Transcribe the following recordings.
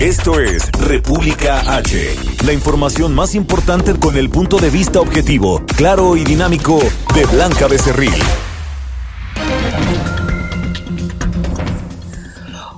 Esto es República H. La información más importante con el punto de vista objetivo, claro y dinámico de Blanca Becerril.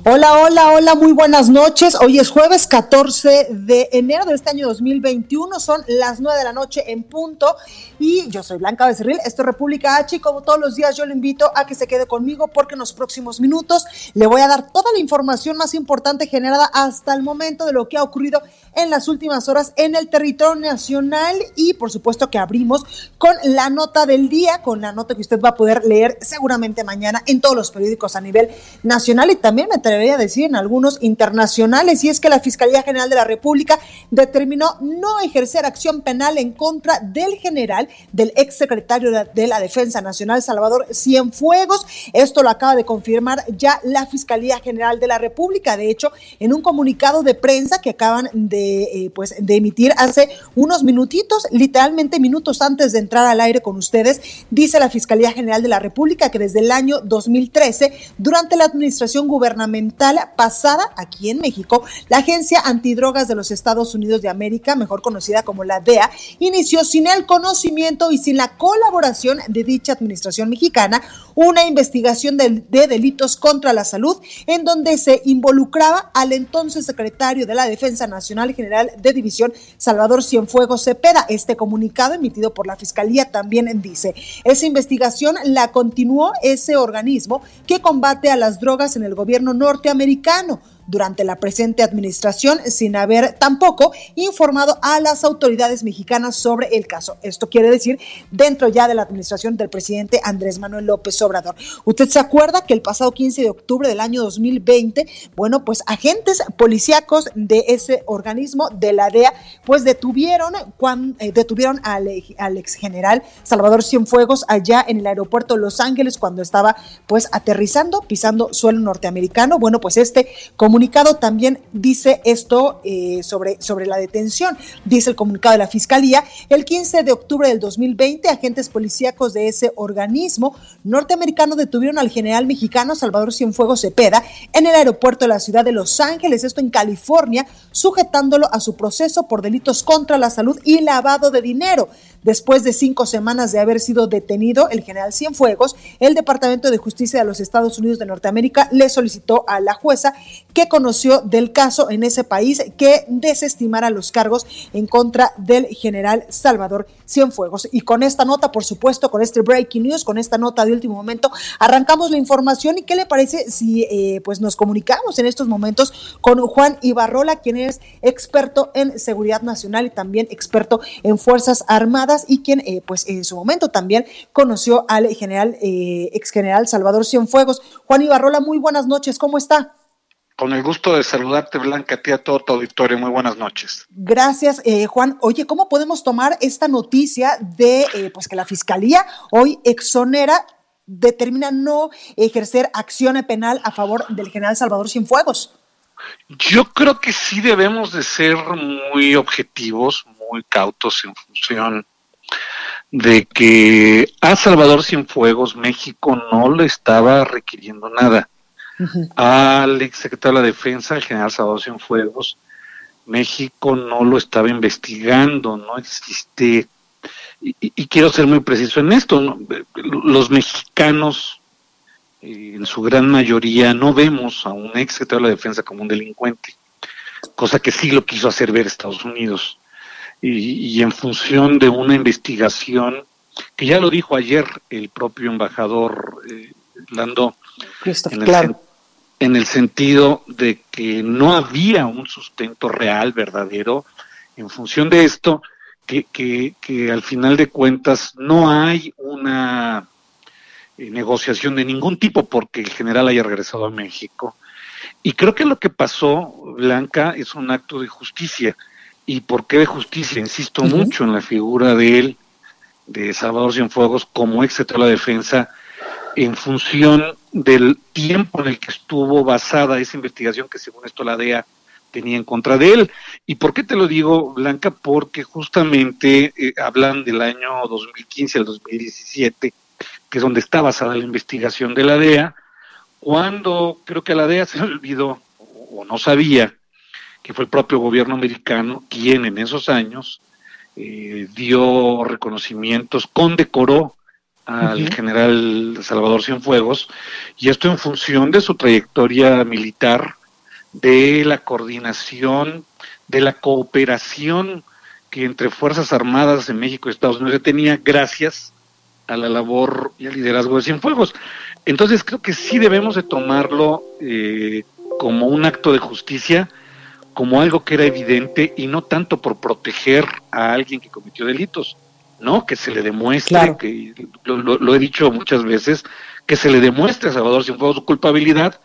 Hola, hola, hola, muy buenas noches. Hoy es jueves 14 de enero de este año 2021, son las 9 de la noche en punto y yo soy Blanca Becerril, esto es República H y como todos los días yo le invito a que se quede conmigo porque en los próximos minutos le voy a dar toda la información más importante generada hasta el momento de lo que ha ocurrido en las últimas horas en el territorio nacional y por supuesto que abrimos con la nota del día, con la nota que usted va a poder leer seguramente mañana en todos los periódicos a nivel nacional y también me atrevería a decir en algunos internacionales y es que la Fiscalía General de la República determinó no ejercer acción penal en contra del general del exsecretario de la Defensa Nacional, Salvador Cienfuegos. Esto lo acaba de confirmar ya la Fiscalía General de la República. De hecho, en un comunicado de prensa que acaban de, eh, pues, de emitir hace unos minutitos, literalmente minutos antes de entrar al aire con ustedes, dice la Fiscalía General de la República que desde el año 2013, durante la administración gubernamental pasada aquí en México, la Agencia Antidrogas de los Estados Unidos de América, mejor conocida como la DEA, inició sin el conocimiento y sin la colaboración de dicha administración mexicana una investigación de, delitos contra la salud en donde se involucraba al entonces secretario de la Defensa Nacional General de División, Salvador Cienfuegos Cepeda. Este comunicado emitido por la Fiscalía también dice, esa investigación la continuó ese organismo que combate a las drogas en el gobierno norteamericano durante la presente administración sin haber tampoco informado a las autoridades mexicanas sobre el caso. Esto quiere decir dentro ya de la administración del presidente Andrés Manuel López Obrador. Usted se acuerda que el pasado 15 de octubre del año 2020, bueno, pues agentes policíacos de ese organismo de la DEA, pues detuvieron, cuando, eh, detuvieron al, ex general Salvador Cienfuegos allá en el aeropuerto de Los Ángeles cuando estaba pues aterrizando, pisando suelo norteamericano. Bueno, pues este comunicado también dice esto eh, sobre, sobre la detención. Dice el comunicado de la Fiscalía, el 15 de octubre del 2020, agentes policíacos de ese organismo norteamericano detuvieron al general mexicano Salvador Cienfuegos Cepeda en el aeropuerto de la ciudad de Los Ángeles, esto en California, sujetándolo a su proceso por delitos contra la salud y lavado de dinero. Después de cinco semanas de haber sido detenido el general Cienfuegos, el Departamento de Justicia de los Estados Unidos de Norteamérica le solicitó a la jueza que conoció del caso en ese país que desestimara los cargos en contra del general Salvador Cienfuegos. Y con esta nota, por supuesto, con este breaking news, con esta nota de último momento, arrancamos la información. ¿Y qué le parece si eh, pues nos comunicamos en estos momentos con Juan Ibarrola, quien es experto en seguridad nacional y también experto en Fuerzas Armadas y quien eh, pues en su momento también conoció al general, eh, ex general Salvador Cienfuegos? Juan Ibarrola, muy buenas noches, ¿cómo está? Con el gusto de saludarte, Blanca, a ti, a todo tu auditorio. Muy buenas noches. Gracias, eh, Juan. Oye, ¿cómo podemos tomar esta noticia de eh, pues que la Fiscalía hoy exonera, determina no ejercer acción penal a favor del general Salvador Cienfuegos? Yo creo que sí debemos de ser muy objetivos, muy cautos en función de que a Salvador Cienfuegos México no le estaba requiriendo nada al exsecretario de la Defensa, el general Salvador Cienfuegos, México no lo estaba investigando, no existe, y, quiero ser muy preciso en esto, los mexicanos eh, en su gran mayoría no vemos a un exsecretario de la Defensa como un delincuente, cosa que sí lo quiso hacer ver Estados Unidos. Y, en función de una investigación, que ya lo dijo ayer el propio embajador eh, En el, en el sentido de que no había un sustento real, verdadero, en función de esto, que, que, al final de cuentas no hay una eh, negociación de ningún tipo porque el general haya regresado a México. Y creo que lo que pasó, Blanca, es un acto de justicia. ¿Y por qué de justicia? Insisto mucho en la figura de él, de Salvador Cienfuegos, como ex de la defensa, en función del tiempo en el que estuvo basada esa investigación que según esto la DEA tenía en contra de él. ¿Y por qué te lo digo, Blanca? Porque justamente eh, hablan del año 2015 al 2017, que es donde está basada la investigación de la DEA, cuando creo que a la DEA se olvidó o no sabía que fue el propio gobierno americano quien en esos años eh, dio reconocimientos, condecoró al general Salvador Cienfuegos, y esto en función de su trayectoria militar, de la coordinación, de la cooperación que entre Fuerzas Armadas de México y Estados Unidos tenía gracias a la labor y al liderazgo de Cienfuegos. Entonces creo que sí debemos de tomarlo eh, como un acto de justicia, como algo que era evidente y no tanto por proteger a alguien que cometió delitos, ¿no? Que se le demuestre, que lo, he dicho muchas veces, que se le demuestre a Salvador Cienfuegos su culpabilidad,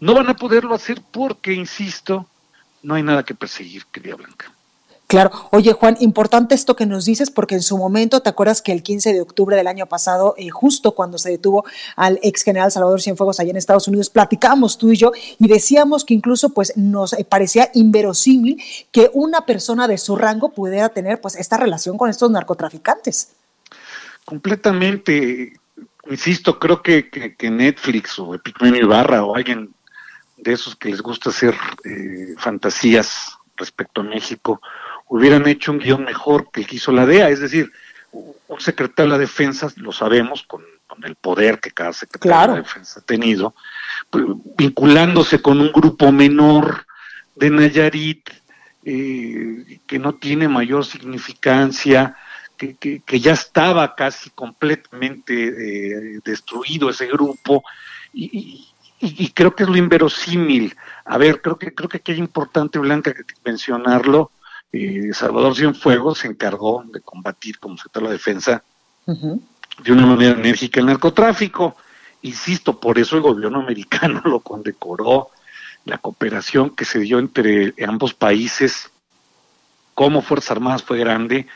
no van a poderlo hacer porque, insisto, no hay nada que perseguir, querida Blanca. Claro. Oye, Juan, importante esto que nos dices, porque en su momento, ¿te acuerdas que el 15 de octubre del año pasado, eh, justo cuando se detuvo al ex general Salvador Cienfuegos allá en Estados Unidos, platicábamos tú y yo y decíamos que incluso pues nos eh, parecía inverosímil que una persona de su rango pudiera tener pues esta relación con estos narcotraficantes? Completamente. Insisto, creo que, que, Netflix o Epicmenio Ibarra o alguien de esos que les gusta hacer eh, fantasías respecto a México, hubieran hecho un guion mejor que el que hizo la DEA, es decir, un secretario de la defensa, lo sabemos, con, el poder que cada secretario de la defensa ha tenido, pues, vinculándose con un grupo menor de Nayarit, eh, que no tiene mayor significancia, que, que, ya estaba casi completamente eh, destruido ese grupo, y, y, creo que es lo inverosímil. A ver, creo que creo que aquí es importante, Blanca, mencionarlo, eh, Salvador Cienfuegos se encargó de combatir como secretario de la defensa de una manera enérgica el narcotráfico. Insisto, por eso el gobierno americano lo condecoró, la cooperación que se dio entre ambos países como Fuerzas Armadas fue grande.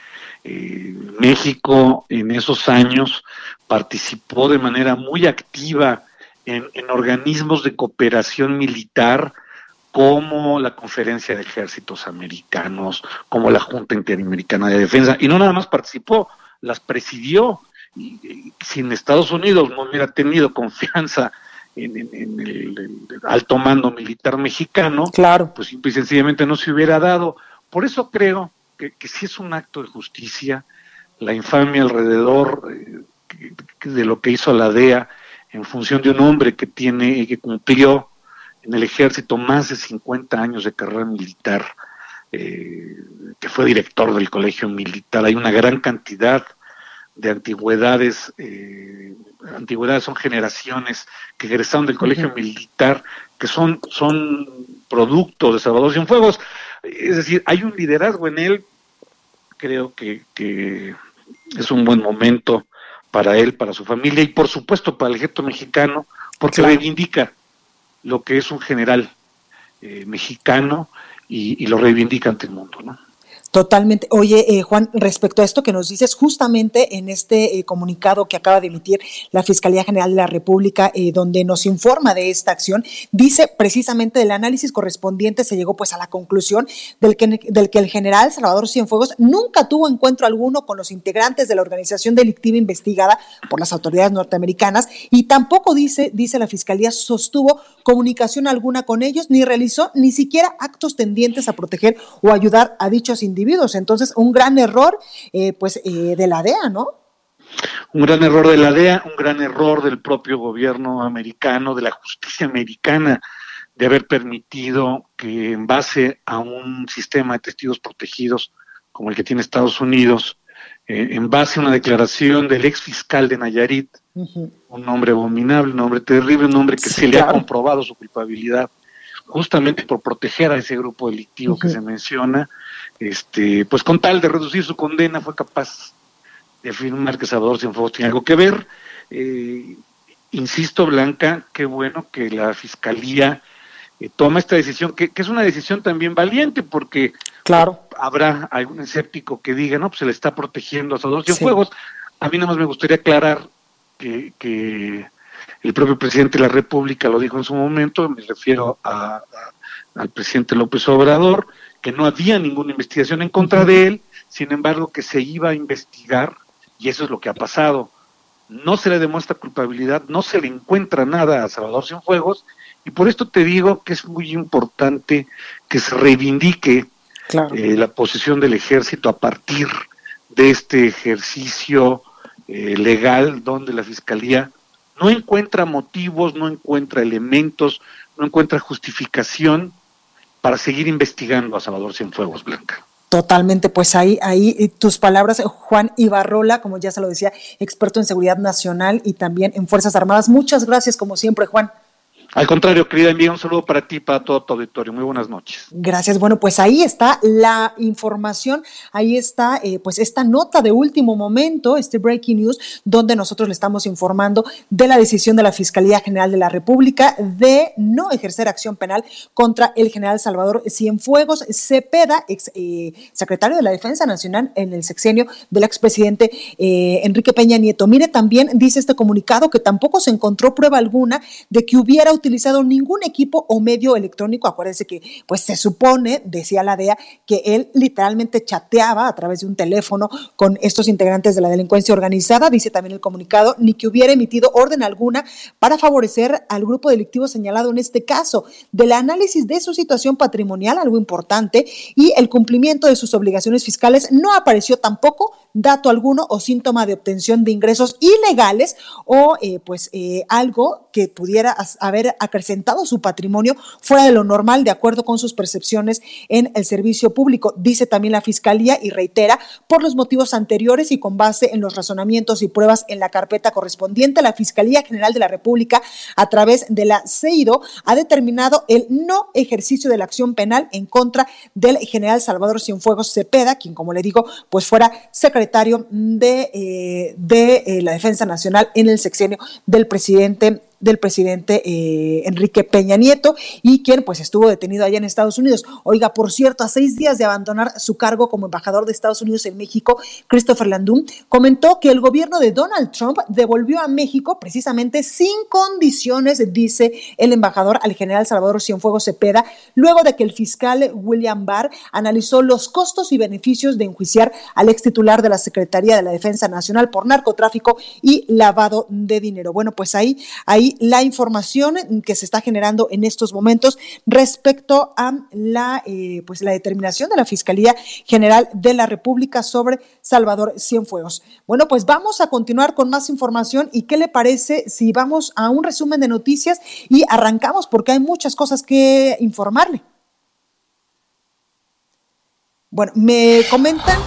Eh, México en esos años participó de manera muy activa en, en organismos de cooperación militar, como la Conferencia de Ejércitos Americanos, como la Junta Interamericana de Defensa, y no nada más participó, las presidió. Y, sin Estados Unidos no hubiera tenido confianza en, el, alto mando militar mexicano, claro. pues simple y sencillamente no se hubiera dado. Por eso creo que, que sí es un acto de justicia, la infamia alrededor eh, de lo que hizo la DEA en función de un hombre que tiene, que cumplió en el ejército más de 50 años de carrera militar, eh, que fue director del colegio militar. Hay una gran cantidad de antigüedades, eh, antigüedades son generaciones que egresaron del colegio militar, que son, son producto de Salvador Cienfuegos. Es decir, hay un liderazgo en él, creo que, que es un buen momento para él, para su familia y por supuesto para el ejército mexicano, porque reivindica lo que es un general eh, mexicano y, y, lo reivindica ante el mundo, ¿no? Totalmente. Oye, eh, Juan, respecto a esto que nos dices, justamente en este eh, comunicado que acaba de emitir la Fiscalía General de la República, eh, donde nos informa de esta acción, dice precisamente del análisis correspondiente se llegó pues a la conclusión del que, del que el general Salvador Cienfuegos nunca tuvo encuentro alguno con los integrantes de la organización delictiva investigada por las autoridades norteamericanas y tampoco dice, dice la Fiscalía, sostuvo comunicación alguna con ellos ni realizó ni siquiera actos tendientes a proteger o ayudar a dichos individuos entonces, un gran error, eh, pues, eh, de la DEA, ¿no? Un gran error de la DEA, un gran error del propio gobierno americano, de la justicia americana, de haber permitido que en base a un sistema de testigos protegidos como el que tiene Estados Unidos, eh, en base a una declaración del ex fiscal de Nayarit, un hombre abominable, un hombre terrible, un hombre que se le ha comprobado su culpabilidad, justamente por proteger a ese grupo delictivo que se menciona, este, pues con tal de reducir su condena fue capaz de afirmar que Salvador Cienfuegos tiene algo que ver. Eh, insisto, Blanca, qué bueno que la Fiscalía eh, toma esta decisión, que, es una decisión también valiente, porque claro. habrá algún escéptico que diga, no, pues se le está protegiendo a dos Cienfuegos. A mí nada más me gustaría aclarar que, que, el propio presidente de la República lo dijo en su momento, me refiero a, al presidente López Obrador, que no había ninguna investigación en contra de él, sin embargo que se iba a investigar, y eso es lo que ha pasado. No se le demuestra culpabilidad, no se le encuentra nada a Salvador Cienfuegos, y por esto te digo que es muy importante que se reivindique eh, la posición del ejército a partir de este ejercicio eh, legal donde la Fiscalía no encuentra motivos, no encuentra elementos, no encuentra justificación para seguir investigando a Salvador Cienfuegos Blanca. Totalmente, pues ahí, ahí tus palabras, Juan Ibarrola, como ya se lo decía, experto en seguridad nacional y también en Fuerzas Armadas. Muchas gracias, como siempre, Juan. Al contrario, querida, envía un saludo para ti para todo tu auditorio. Muy buenas noches. Gracias. Bueno, pues ahí está la información, ahí está eh, pues esta nota de último momento, este breaking news, donde nosotros le estamos informando de la decisión de la Fiscalía General de la República de no ejercer acción penal contra el general Salvador Cienfuegos Cepeda, ex eh, secretario de la Defensa Nacional en el sexenio del expresidente eh, Enrique Peña Nieto. Mire, también dice este comunicado que tampoco se encontró prueba alguna de que hubiera ningún equipo o medio electrónico. Acuérdense que, pues se supone, decía la DEA, que él literalmente chateaba a través de un teléfono con estos integrantes de la delincuencia organizada, dice también el comunicado, ni que hubiera emitido orden alguna para favorecer al grupo delictivo señalado en este caso. Del análisis de su situación patrimonial, algo importante, y el cumplimiento de sus obligaciones fiscales, no apareció tampoco dato alguno o síntoma de obtención de ingresos ilegales o eh, pues eh, algo que pudiera haber acrecentado su patrimonio fuera de lo normal de acuerdo con sus percepciones en el servicio público, dice también la Fiscalía y reitera, por los motivos anteriores y con base en los razonamientos y pruebas en la carpeta correspondiente, la Fiscalía General de la República, a través de la CEIDO, ha determinado el no ejercicio de la acción penal en contra del general Salvador Cienfuegos Cepeda, quien, como le digo, pues fuera secretario de, eh, de eh, la Defensa Nacional en el sexenio del presidente del presidente eh, Enrique Peña Nieto y quien pues estuvo detenido allá en Estados Unidos. Oiga, por cierto, a seis días de abandonar su cargo como embajador de Estados Unidos en México, Christopher Landum comentó que el gobierno de Donald Trump devolvió a México precisamente sin condiciones, dice el embajador al general Salvador Cienfuegos Cepeda, luego de que el fiscal William Barr analizó los costos y beneficios de enjuiciar al ex titular de la Secretaría de la Defensa Nacional por narcotráfico y lavado de dinero. Bueno, pues ahí, ahí la información que se está generando en estos momentos respecto a la, eh, pues la determinación de la Fiscalía General de la República sobre Salvador Cienfuegos. Bueno, pues vamos a continuar con más información y qué le parece si vamos a un resumen de noticias y arrancamos porque hay muchas cosas que informarle. Bueno, me comentan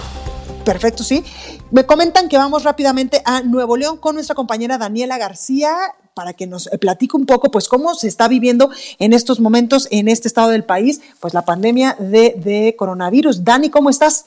Perfecto, sí. Me comentan que vamos rápidamente a Nuevo León con nuestra compañera Daniela García para que nos platique un poco, pues, cómo se está viviendo en estos momentos en este estado del país, pues, la pandemia de, coronavirus. Dani, ¿cómo estás?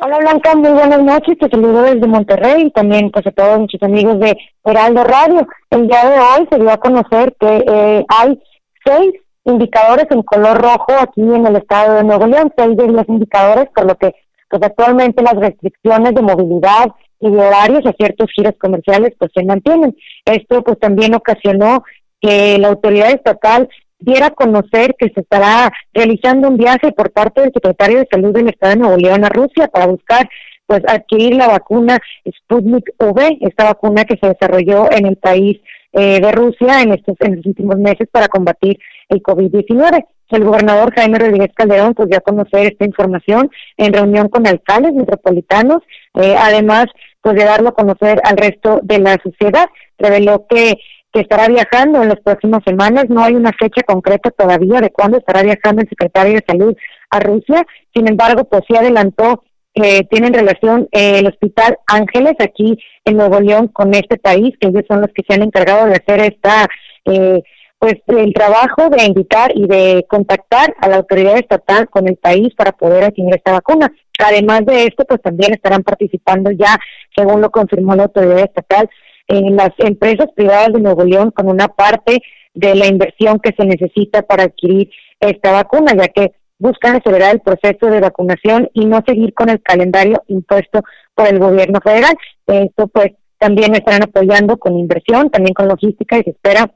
Hola Blanca, muy buenas noches, te saludo desde Monterrey y también pues a todos nuestros amigos de Heraldo Radio. El día de hoy se dio a conocer que eh, hay seis indicadores en color rojo aquí en el estado de Nuevo León, seis de los indicadores, por lo que pues actualmente las restricciones de movilidad y de horarios a ciertos giros comerciales pues se mantienen. Esto pues también ocasionó que la autoridad estatal diera a conocer que se estará realizando un viaje por parte del secretario de Salud del Estado de Nuevo León a Rusia para buscar pues adquirir la vacuna Sputnik V, esta vacuna que se desarrolló en el país eh, de Rusia en estos en los últimos meses para combatir el COVID-19. El gobernador Jaime Rodríguez Calderón pues dio a conocer esta información en reunión con alcaldes metropolitanos, eh, además pues de darlo a conocer al resto de la sociedad. Reveló que, que estará viajando en las próximas semanas. No hay una fecha concreta todavía de cuándo estará viajando el secretario de Salud a Rusia. Sin embargo, pues sí adelantó que tienen relación eh, el Hospital Ángeles aquí en Nuevo León con este país, que ellos son los que se han encargado de hacer esta, eh, pues el trabajo de invitar y de contactar a la autoridad estatal con el país para poder adquirir esta vacuna. Además de esto, pues también estarán participando ya, según lo confirmó la autoridad estatal, eh, las empresas privadas de Nuevo León con una parte de la inversión que se necesita para adquirir esta vacuna, ya que buscan acelerar el proceso de vacunación y no seguir con el calendario impuesto por el gobierno federal. Esto pues también estarán apoyando con inversión, también con logística y se espera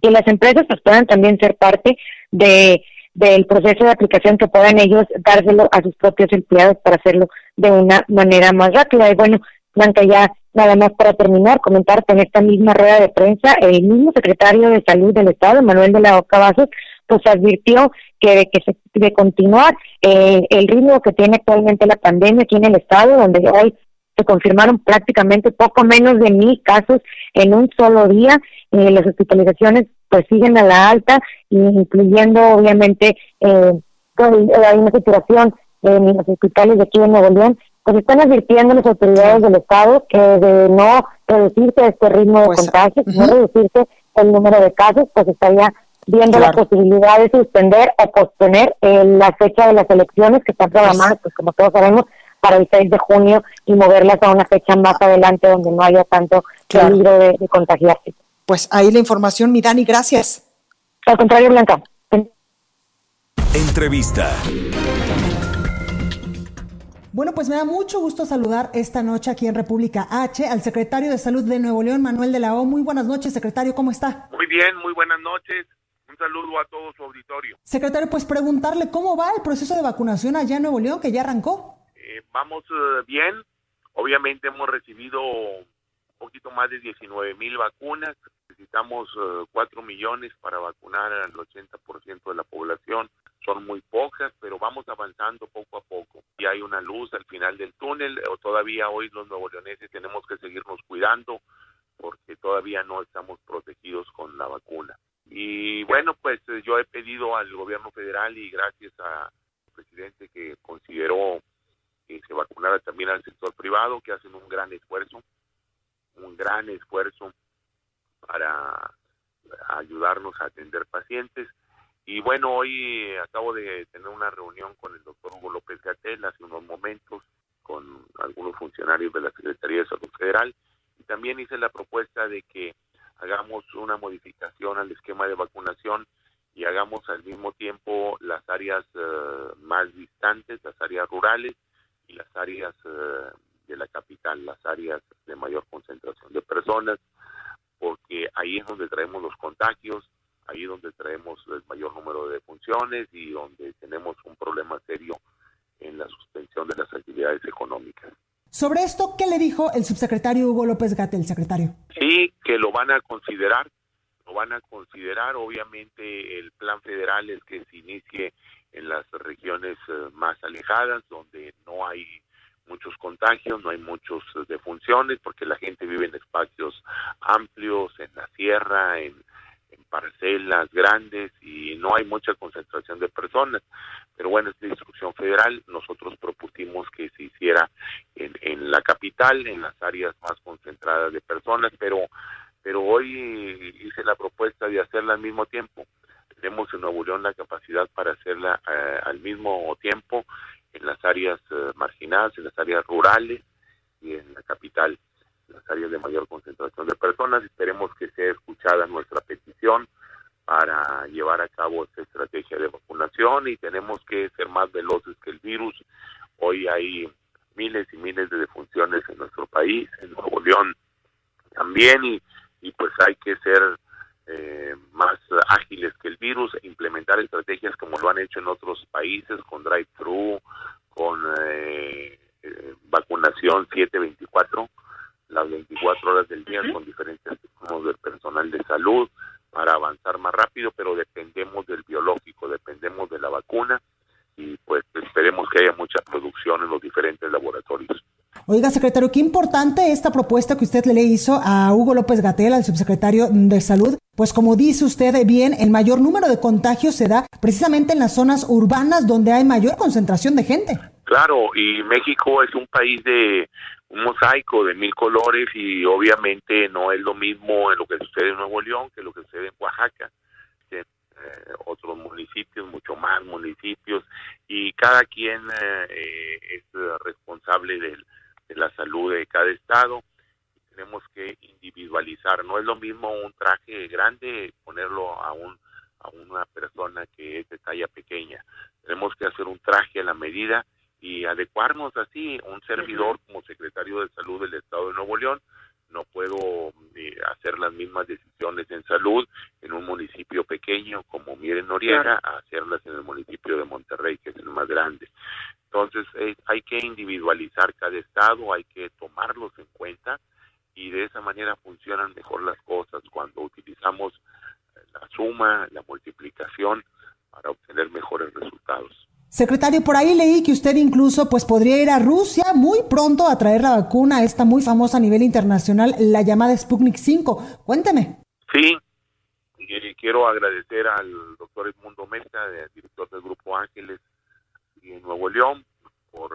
que las empresas pues, puedan también ser parte de del proceso de aplicación que puedan ellos dárselo a sus propios empleados para hacerlo de una manera más rápida. Y bueno, Blanca, ya nada más para terminar, comentarte en esta misma rueda de prensa, el mismo secretario de Salud del Estado, Manuel de la Oca Vasos, pues advirtió que de, que se, de continuar eh, el ritmo que tiene actualmente la pandemia aquí en el Estado, donde hoy se confirmaron prácticamente poco menos de mil casos en un solo día. Eh, las hospitalizaciones pues siguen a la alta, incluyendo obviamente eh, pues, hay una situación en los hospitales de aquí de Nuevo León, pues están advirtiendo las autoridades del Estado que de no reducirse este ritmo de pues, contagios, no reducirse el número de casos, pues estaría viendo la posibilidad de suspender o posponer eh, la fecha de las elecciones que están programadas, pues como todos sabemos, para el 6 de junio y moverlas a una fecha más adelante donde no haya tanto peligro de, de, contagiarse. Pues ahí la información, mi Dani, gracias. Al contrario, Blanca. Entrevista. Bueno, pues me da mucho gusto saludar esta noche aquí en República H al secretario de Salud de Nuevo León, Manuel de la O. Muy buenas noches, secretario, ¿cómo está? Muy bien, muy buenas noches. Un saludo a todo su auditorio. Secretario, pues preguntarle cómo va el proceso de vacunación allá en Nuevo León, que ya arrancó. Eh, vamos uh, bien. Obviamente hemos recibido un poquito más de 19 mil vacunas. Necesitamos uh, 4 millones para vacunar al 80% de la población. Son muy pocas, pero vamos avanzando poco a poco. Y hay una luz al final del túnel. O todavía hoy los nuevo leoneses tenemos que seguirnos cuidando porque todavía no estamos protegidos con la vacuna. Y bueno, pues yo he pedido al gobierno federal y gracias al presidente que consideró que se vacunara también al sector privado, que hacen un gran esfuerzo, un gran esfuerzo para ayudarnos a atender pacientes. Y bueno, hoy acabo de tener una reunión con el doctor Hugo López Gatel hace unos momentos con algunos funcionarios de la Secretaría de Salud Federal y también hice la propuesta de que hagamos una modificación al esquema de vacunación y hagamos al mismo tiempo las áreas uh, más distantes, las áreas rurales, y las áreas uh, de la capital, las áreas de mayor concentración de personas, porque ahí es donde traemos los contagios, ahí es donde traemos el mayor número de funciones y donde tenemos un problema serio en la suspensión de las actividades económicas. Sobre esto, ¿qué le dijo el subsecretario Hugo López Gatel, secretario? Sí, que lo van a considerar, lo van a considerar. Obviamente el plan federal es que se inicie en las regiones uh, más alejadas, donde no hay muchos contagios, no hay muchos uh, defunciones, porque la gente vive en espacios amplios, en la sierra, en, en, parcelas grandes y no hay mucha concentración de personas. Pero bueno, es la instrucción federal. Nosotros propusimos que se hiciera en, en la capital, en las áreas más concentradas de personas, pero pero hoy hice la propuesta de hacerla al mismo tiempo tenemos en Nuevo León la capacidad para hacerla eh, al mismo tiempo en las áreas eh, marginadas, en las áreas rurales y en la capital, las áreas de mayor concentración de personas. Esperemos que sea escuchada nuestra petición para llevar a cabo esta estrategia de vacunación y tenemos que ser más veloces que el virus. Hoy hay miles y miles de defunciones en nuestro país, en Nuevo León también, y, y pues hay que ser eh, más ágiles que el virus, implementar estrategias como lo han hecho en otros países con drive-thru, con eh, eh, vacunación 724, las 24 horas del día con diferentes tipos del personal de salud para avanzar más rápido, pero dependemos del biológico, dependemos de la vacuna y pues esperemos que haya mucha producción en los diferentes laboratorios. Oiga, secretario, qué importante esta propuesta que usted le hizo a Hugo López Gatel, al subsecretario de Salud. Pues como dice usted bien, el mayor número de contagios se da precisamente en las zonas urbanas donde hay mayor concentración de gente. Claro, y México es un país de un mosaico de mil colores y obviamente no es lo mismo en lo que sucede en Nuevo León que lo que sucede en Oaxaca. Que, eh, otros municipios, mucho más municipios, y cada quien eh, es responsable de la salud de cada estado. Tenemos que no es lo mismo un traje grande ponerlo a un a una persona que es de talla pequeña. Tenemos que hacer un traje a la medida y adecuarnos así. Un servidor como secretario de salud del Estado de Nuevo León no puedo eh, hacer las mismas decisiones en salud en un municipio pequeño como Miren Noriega a hacerlas en el municipio de Monterrey, que es el más grande. Entonces eh, hay que individualizar cada estado, hay que tomarlos en cuenta y de esa manera funcionan mejor las cosas cuando utilizamos la suma, la multiplicación para obtener mejores resultados. Secretario, por ahí leí que usted incluso pues podría ir a Rusia muy pronto a traer la vacuna, esta muy famosa a nivel internacional, la llamada Sputnik 5. Cuénteme. Sí, y quiero agradecer al doctor Edmundo Mesa, director del Grupo Ángeles en Nuevo León, por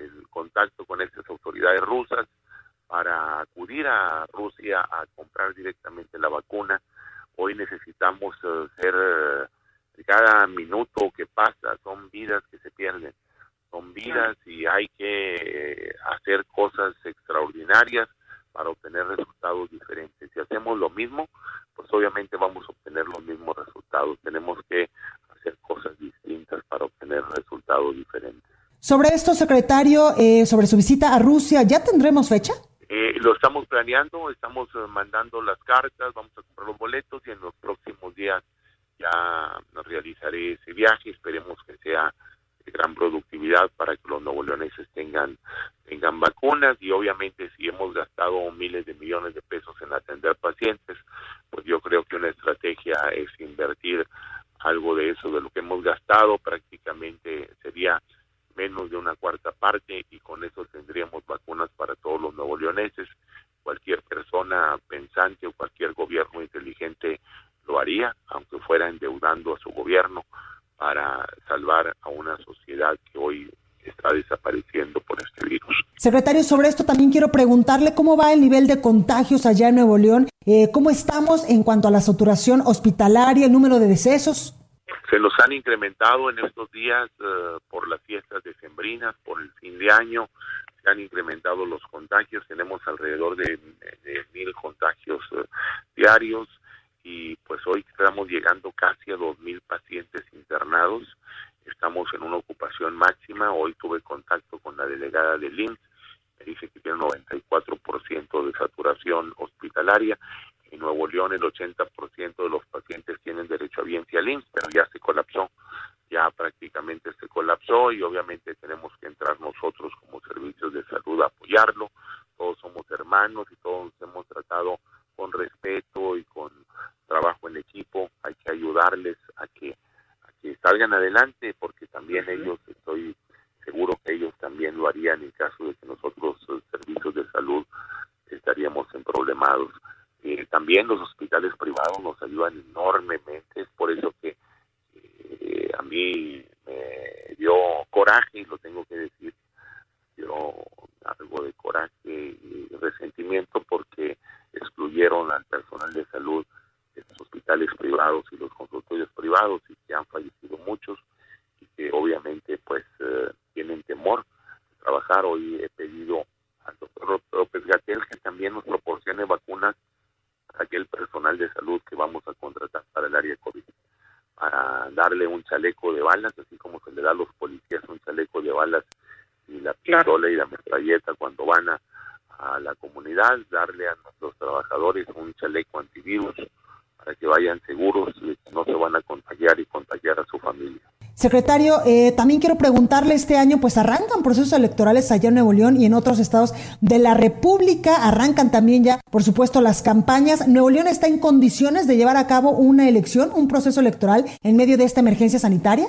el contacto con estas autoridades rusas para acudir a Rusia a comprar directamente la vacuna. Hoy necesitamos eh, ser eh, cada minuto que pasa son vidas que se pierden, son vidas y hay que eh, hacer cosas extraordinarias para obtener resultados diferentes. Si hacemos lo mismo, pues obviamente vamos a obtener los mismos resultados. Tenemos que hacer cosas distintas para obtener resultados diferentes. Sobre esto, secretario, eh, sobre su visita a Rusia, ¿ya tendremos fecha? Eh, lo estamos planeando, estamos mandando las cartas, vamos a comprar los boletos y en los próximos días ya realizaré ese viaje, esperemos que sea de gran productividad para que los nuevo leoneses tengan, tengan vacunas y obviamente si hemos gastado miles de millones de pesos en atender pacientes, pues yo creo que una estrategia es invertir algo de eso, de lo que hemos gastado, prácticamente sería menos de una cuarta parte y con eso tendríamos vacunas para todos los nuevo leoneses. Cualquier persona pensante o cualquier gobierno inteligente lo haría, aunque fuera endeudando a su gobierno para salvar a una sociedad que hoy está desapareciendo por este virus. Secretario, sobre esto también quiero preguntarle cómo va el nivel de contagios allá en Nuevo León, eh, cómo estamos en cuanto a la saturación hospitalaria, el número de decesos. Se los han incrementado en estos días eh, por las fiestas decembrinas, por el fin de año, se han incrementado los contagios, tenemos alrededor de, mil contagios eh, diarios, y pues hoy estamos llegando casi a 2.000 pacientes internados. Estamos en una ocupación máxima. Hoy tuve contacto con la delegada del IMSS. Me dice que tiene 94% de saturación hospitalaria. En Nuevo León el 80% de los pacientes tienen derecho a biencia al IMSS, pero ya se colapsó. Ya prácticamente se colapsó y obviamente tenemos que entrar nosotros como servicios de salud a apoyarlo. Todos somos hermanos y todos hemos tratado con respeto y con trabajo en equipo, hay que ayudarles a que, a que salgan adelante porque también ellos, estoy seguro que ellos también lo harían en caso de que nosotros, los servicios de salud, estaríamos en problemados. Eh, también los hospitales privados nos ayudan enormemente, es por eso que eh, a mí me dio coraje, lo tengo que decir, dio algo de coraje y resentimiento porque excluyeron al personal de salud de los hospitales privados y los consultorios privados y que han fallecido muchos y que obviamente pues eh, tienen temor de trabajar. Hoy he pedido al doctor López Gatel que también nos proporcione vacunas aquel personal de salud que vamos a contratar para el área COVID, para darle un chaleco de balas, así como se le da a los policías un chaleco de balas y la pistola y la metralleta cuando van a a la comunidad, darle a nuestros trabajadores un chaleco antivirus para que vayan seguros y no se van a contagiar y contagiar a su familia. Secretario, eh, también quiero preguntarle, este año pues arrancan procesos electorales allá en Nuevo León y en otros estados de la República, arrancan también ya, por supuesto, las campañas. ¿Nuevo León está en condiciones de llevar a cabo una elección, un proceso electoral en medio de esta emergencia sanitaria?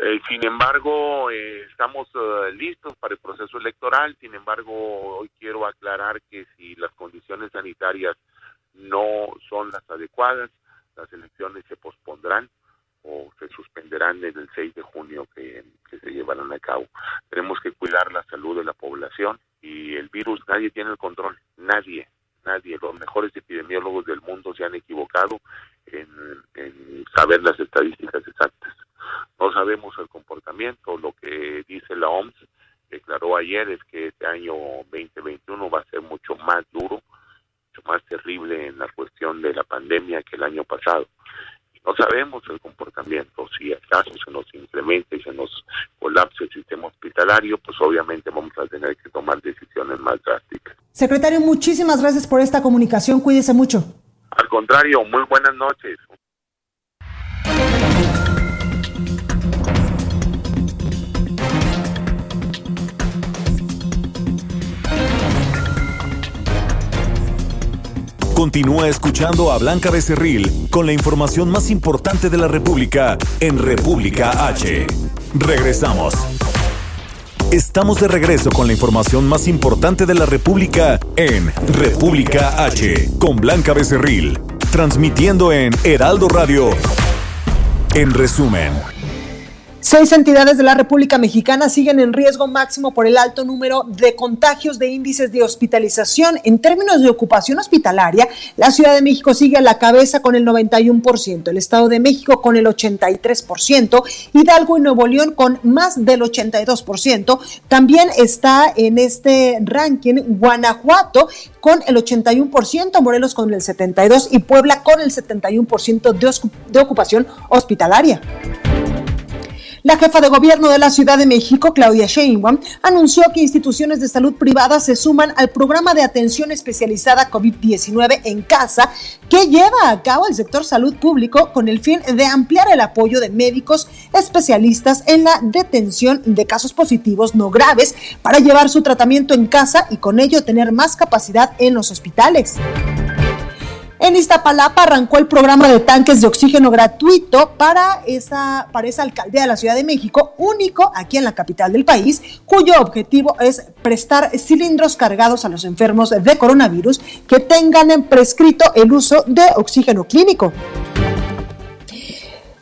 Eh, sin embargo, eh, estamos eh, listos para el proceso electoral. Sin embargo, hoy quiero aclarar que si las condiciones sanitarias no son las adecuadas, las elecciones se pospondrán o se suspenderán en el 6 de junio que, se llevarán a cabo. Tenemos que cuidar la salud de la población y el virus nadie tiene el control, nadie, nadie. Los mejores epidemiólogos del mundo se han equivocado en, en saber las estadísticas exactas no sabemos el comportamiento. Lo que dice la OMS declaró ayer es que este año 2021 va a ser mucho más duro, mucho más terrible en la cuestión de la pandemia que el año pasado. no sabemos el comportamiento, si acaso se nos incrementa y se nos colapsa el sistema hospitalario, pues obviamente vamos a tener que tomar decisiones más drásticas. Secretario, muchísimas gracias por esta comunicación, cuídese mucho. Al contrario, muy buenas noches. Continúa escuchando a Blanca Becerril con la información más importante de la República en República H. Regresamos. Estamos de regreso con la información más importante de la República en República H con Blanca Becerril, transmitiendo en Heraldo Radio. En resumen. Seis entidades de la República Mexicana siguen en riesgo máximo por el alto número de contagios de índices de hospitalización. En términos de ocupación hospitalaria, la Ciudad de México sigue a la cabeza con el 91%, el Estado de México con el 83%, Hidalgo y Nuevo León con más del 82%. También está en este ranking Guanajuato con el 81%, Morelos con el 72% y Puebla con el 71% de, ocupación hospitalaria. La jefa de gobierno de la Ciudad de México, Claudia Sheinbaum, anunció que instituciones de salud privadas se suman al programa de atención especializada COVID-19 en casa que lleva a cabo el sector salud público con el fin de ampliar el apoyo de médicos especialistas en la detención de casos positivos no graves para llevar su tratamiento en casa y con ello tener más capacidad en los hospitales. En Iztapalapa arrancó el programa de tanques de oxígeno gratuito para esa, para esa alcaldía de la Ciudad de México, único aquí en la capital del país, cuyo objetivo es prestar cilindros cargados a los enfermos de coronavirus que tengan prescrito el uso de oxígeno clínico.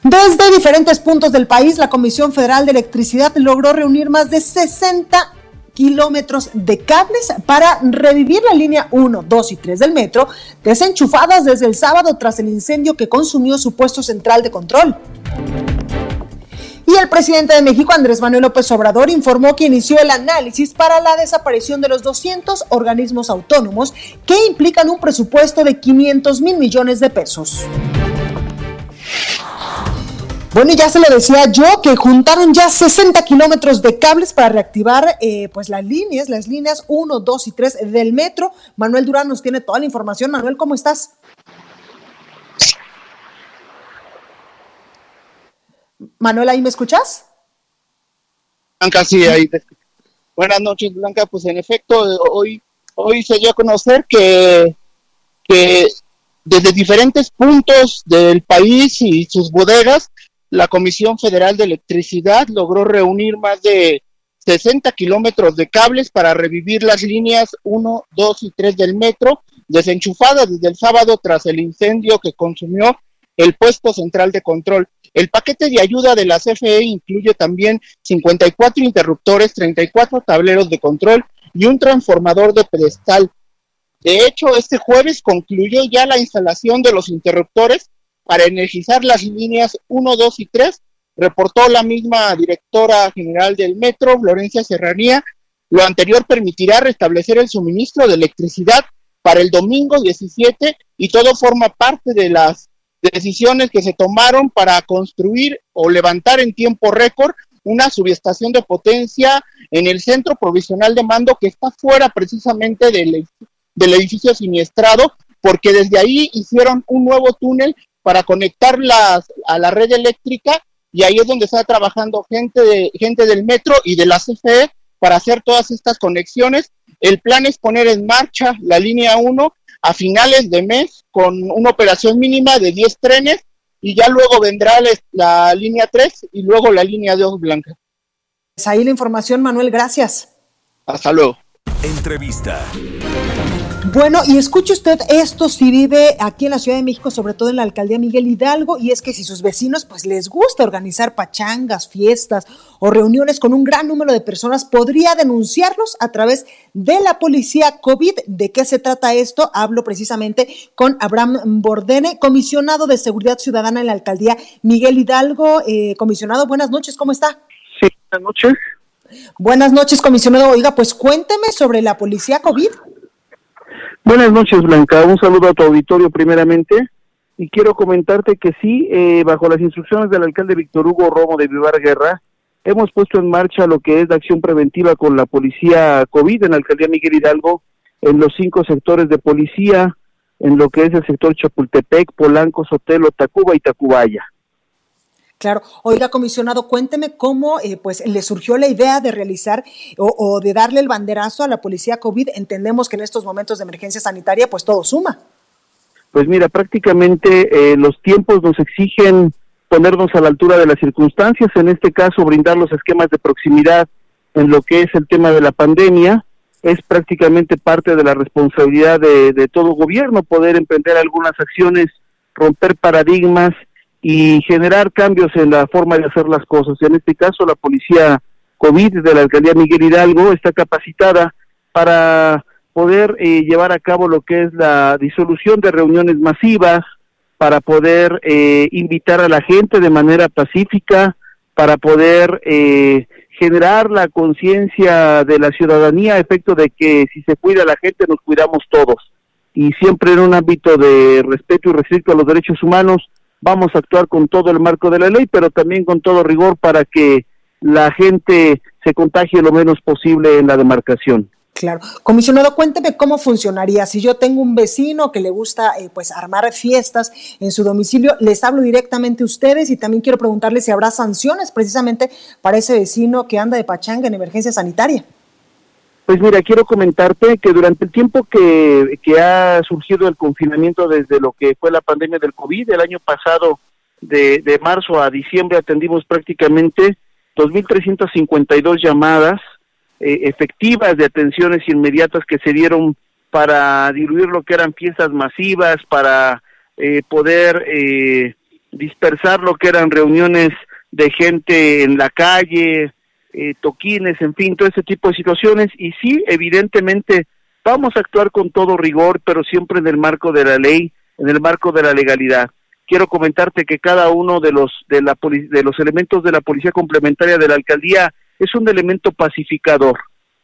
Desde diferentes puntos del país, la Comisión Federal de Electricidad logró reunir más de 60 kilómetros de cables para revivir la línea 1, 2 y 3 del metro, desenchufadas desde el sábado tras el incendio que consumió su puesto central de control. Y el presidente de México, Andrés Manuel López Obrador, informó que inició el análisis para la desaparición de los 200 organismos autónomos que implican un presupuesto de 500 mil millones de pesos. Bueno, ya se lo decía yo que juntaron ya 60 kilómetros de cables para reactivar eh, pues las líneas, las líneas 1, 2 y 3 del metro. Manuel Durán nos tiene toda la información. Manuel, ¿cómo estás? Manuel, ¿ahí me escuchas? Blanca, sí, ahí te escucho. Buenas noches, Blanca. Pues en efecto, hoy, hoy se dio a conocer que, que desde diferentes puntos del país y sus bodegas la Comisión Federal de Electricidad logró reunir más de 60 kilómetros de cables para revivir las líneas 1, 2 y 3 del metro, desenchufadas desde el sábado tras el incendio que consumió el puesto central de control. El paquete de ayuda de la CFE incluye también 54 interruptores, 34 tableros de control y un transformador de pedestal. De hecho, este jueves concluyó ya la instalación de los interruptores para energizar las líneas 1, 2 y 3, reportó la misma directora general del metro, Florencia Serranía. Lo anterior permitirá restablecer el suministro de electricidad para el domingo 17 y todo forma parte de las decisiones que se tomaron para construir o levantar en tiempo récord una subestación de potencia en el centro provisional de mando que está fuera precisamente del, del edificio siniestrado, porque desde ahí hicieron un nuevo túnel para conectarlas a la red eléctrica y ahí es donde está trabajando gente, de, gente del metro y de la CFE para hacer todas estas conexiones. El plan es poner en marcha la línea 1 a finales de mes con una operación mínima de 10 trenes y ya luego vendrá la, línea 3 y luego la línea 2 blanca. Pues ahí la información, Manuel, gracias. Hasta luego. Entrevista. Bueno, y escuche usted esto si vive aquí en la Ciudad de México, sobre todo en la alcaldía Miguel Hidalgo, y es que si sus vecinos pues les gusta organizar pachangas, fiestas o reuniones con un gran número de personas, podría denunciarlos a través de la policía COVID. ¿De qué se trata esto? Hablo precisamente con Abraham Bordene, comisionado de Seguridad Ciudadana en la alcaldía Miguel Hidalgo. Eh, comisionado, buenas noches, ¿cómo está? Sí, buenas noches. Buenas noches, comisionado. Oiga, pues cuénteme sobre la policía COVID. Buenas noches, Blanca. Un saludo a tu auditorio primeramente. Y quiero comentarte que sí, eh, bajo las instrucciones del alcalde Víctor Hugo Romo de Vivar Guerra, hemos puesto en marcha lo que es la acción preventiva con la policía COVID en la alcaldía Miguel Hidalgo, en los cinco sectores de policía, en lo que es el sector Chapultepec, Polanco, Sotelo, Tacuba y Tacubaya. Claro. Oiga, comisionado, cuénteme cómo eh, pues le surgió la idea de realizar o, de darle el banderazo a la policía COVID. Entendemos que en estos momentos de emergencia sanitaria, pues todo suma. Pues mira, prácticamente eh, los tiempos nos exigen ponernos a la altura de las circunstancias, en este caso brindar los esquemas de proximidad en lo que es el tema de la pandemia, es prácticamente parte de la responsabilidad de, de todo gobierno poder emprender algunas acciones, romper paradigmas, y generar cambios en la forma de hacer las cosas. En este caso, la policía COVID de la alcaldía Miguel Hidalgo está capacitada para poder eh, llevar a cabo lo que es la disolución de reuniones masivas, para poder eh, invitar a la gente de manera pacífica, para poder eh, generar la conciencia de la ciudadanía a efecto de que si se cuida la gente nos cuidamos todos y siempre en un ámbito de respeto y respeto a los derechos humanos vamos a actuar con todo el marco de la ley, pero también con todo rigor para que la gente se contagie lo menos posible en la demarcación. Claro. Comisionado, cuénteme cómo funcionaría. Si yo tengo un vecino que le gusta eh, pues armar fiestas en su domicilio, les hablo directamente a ustedes y también quiero preguntarle si habrá sanciones precisamente para ese vecino que anda de pachanga en emergencia sanitaria. Pues mira, quiero comentarte que durante el tiempo que, ha surgido el confinamiento desde lo que fue la pandemia del COVID, el año pasado, de, de marzo a diciembre, atendimos prácticamente 2.352 llamadas eh, efectivas de atenciones inmediatas que se dieron para diluir lo que eran fiestas masivas, para eh, poder eh, dispersar lo que eran reuniones de gente en la calle, eh, toquines, en fin, todo ese tipo de situaciones. Y sí, evidentemente, vamos a actuar con todo rigor, pero siempre en el marco de la ley, en el marco de la legalidad. Quiero comentarte que cada uno de los de la de los elementos de la policía complementaria de la alcaldía es un elemento pacificador.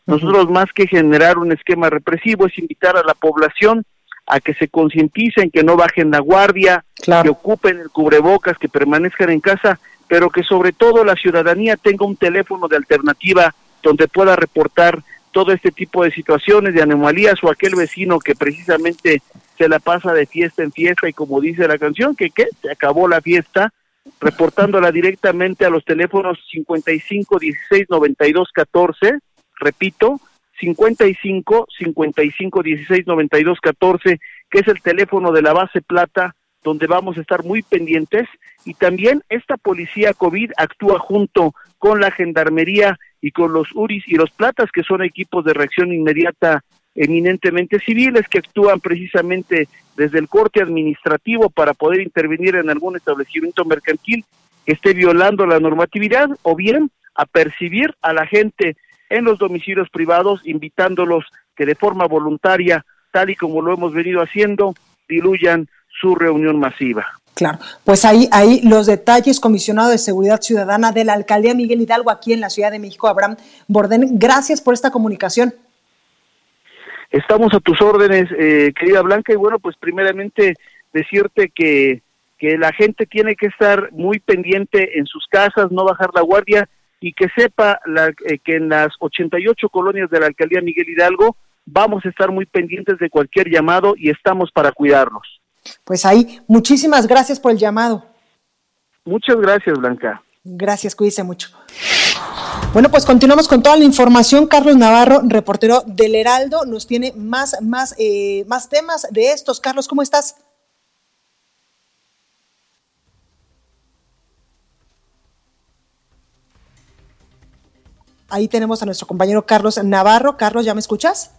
Nosotros más que generar un esquema represivo es invitar a la población a que se concienticen, que no bajen la guardia, que ocupen el cubrebocas, que permanezcan en casa pero que sobre todo la ciudadanía tenga un teléfono de alternativa donde pueda reportar todo este tipo de situaciones, de anomalías o aquel vecino que precisamente se la pasa de fiesta en fiesta y como dice la canción, que, que se acabó la fiesta, reportándola directamente a los teléfonos 55 16 92 14, repito, 55 55 16 92 14, que es el teléfono de la base plata donde vamos a estar muy pendientes y también esta policía COVID actúa junto con la gendarmería y con los URIs y los platas, que son equipos de reacción inmediata eminentemente civiles que actúan precisamente desde el corte administrativo para poder intervenir en algún establecimiento mercantil que esté violando la normatividad o bien a percibir a la gente en los domicilios privados, invitándolos que de forma voluntaria, tal y como lo hemos venido haciendo, diluyan su reunión masiva. Claro, pues ahí, ahí los detalles, comisionado de Seguridad Ciudadana de la Alcaldía Miguel Hidalgo aquí en la Ciudad de México, Abraham Borden. Gracias por esta comunicación. Estamos a tus órdenes, eh, querida Blanca, y bueno, pues primeramente decirte que, que la gente tiene que estar muy pendiente en sus casas, no bajar la guardia y que sepa la, eh, que en las 88 colonias de la Alcaldía Miguel Hidalgo vamos a estar muy pendientes de cualquier llamado y estamos para cuidarnos. Pues ahí, muchísimas gracias por el llamado. Muchas gracias, Blanca. Gracias, cuídese mucho. Bueno, pues continuamos con toda la información. Carlos Navarro, reportero del Heraldo, nos tiene más, más, eh, más temas de estos. Carlos, ¿cómo estás? Ahí tenemos a nuestro compañero Carlos Navarro. Carlos, ¿ya me escuchas?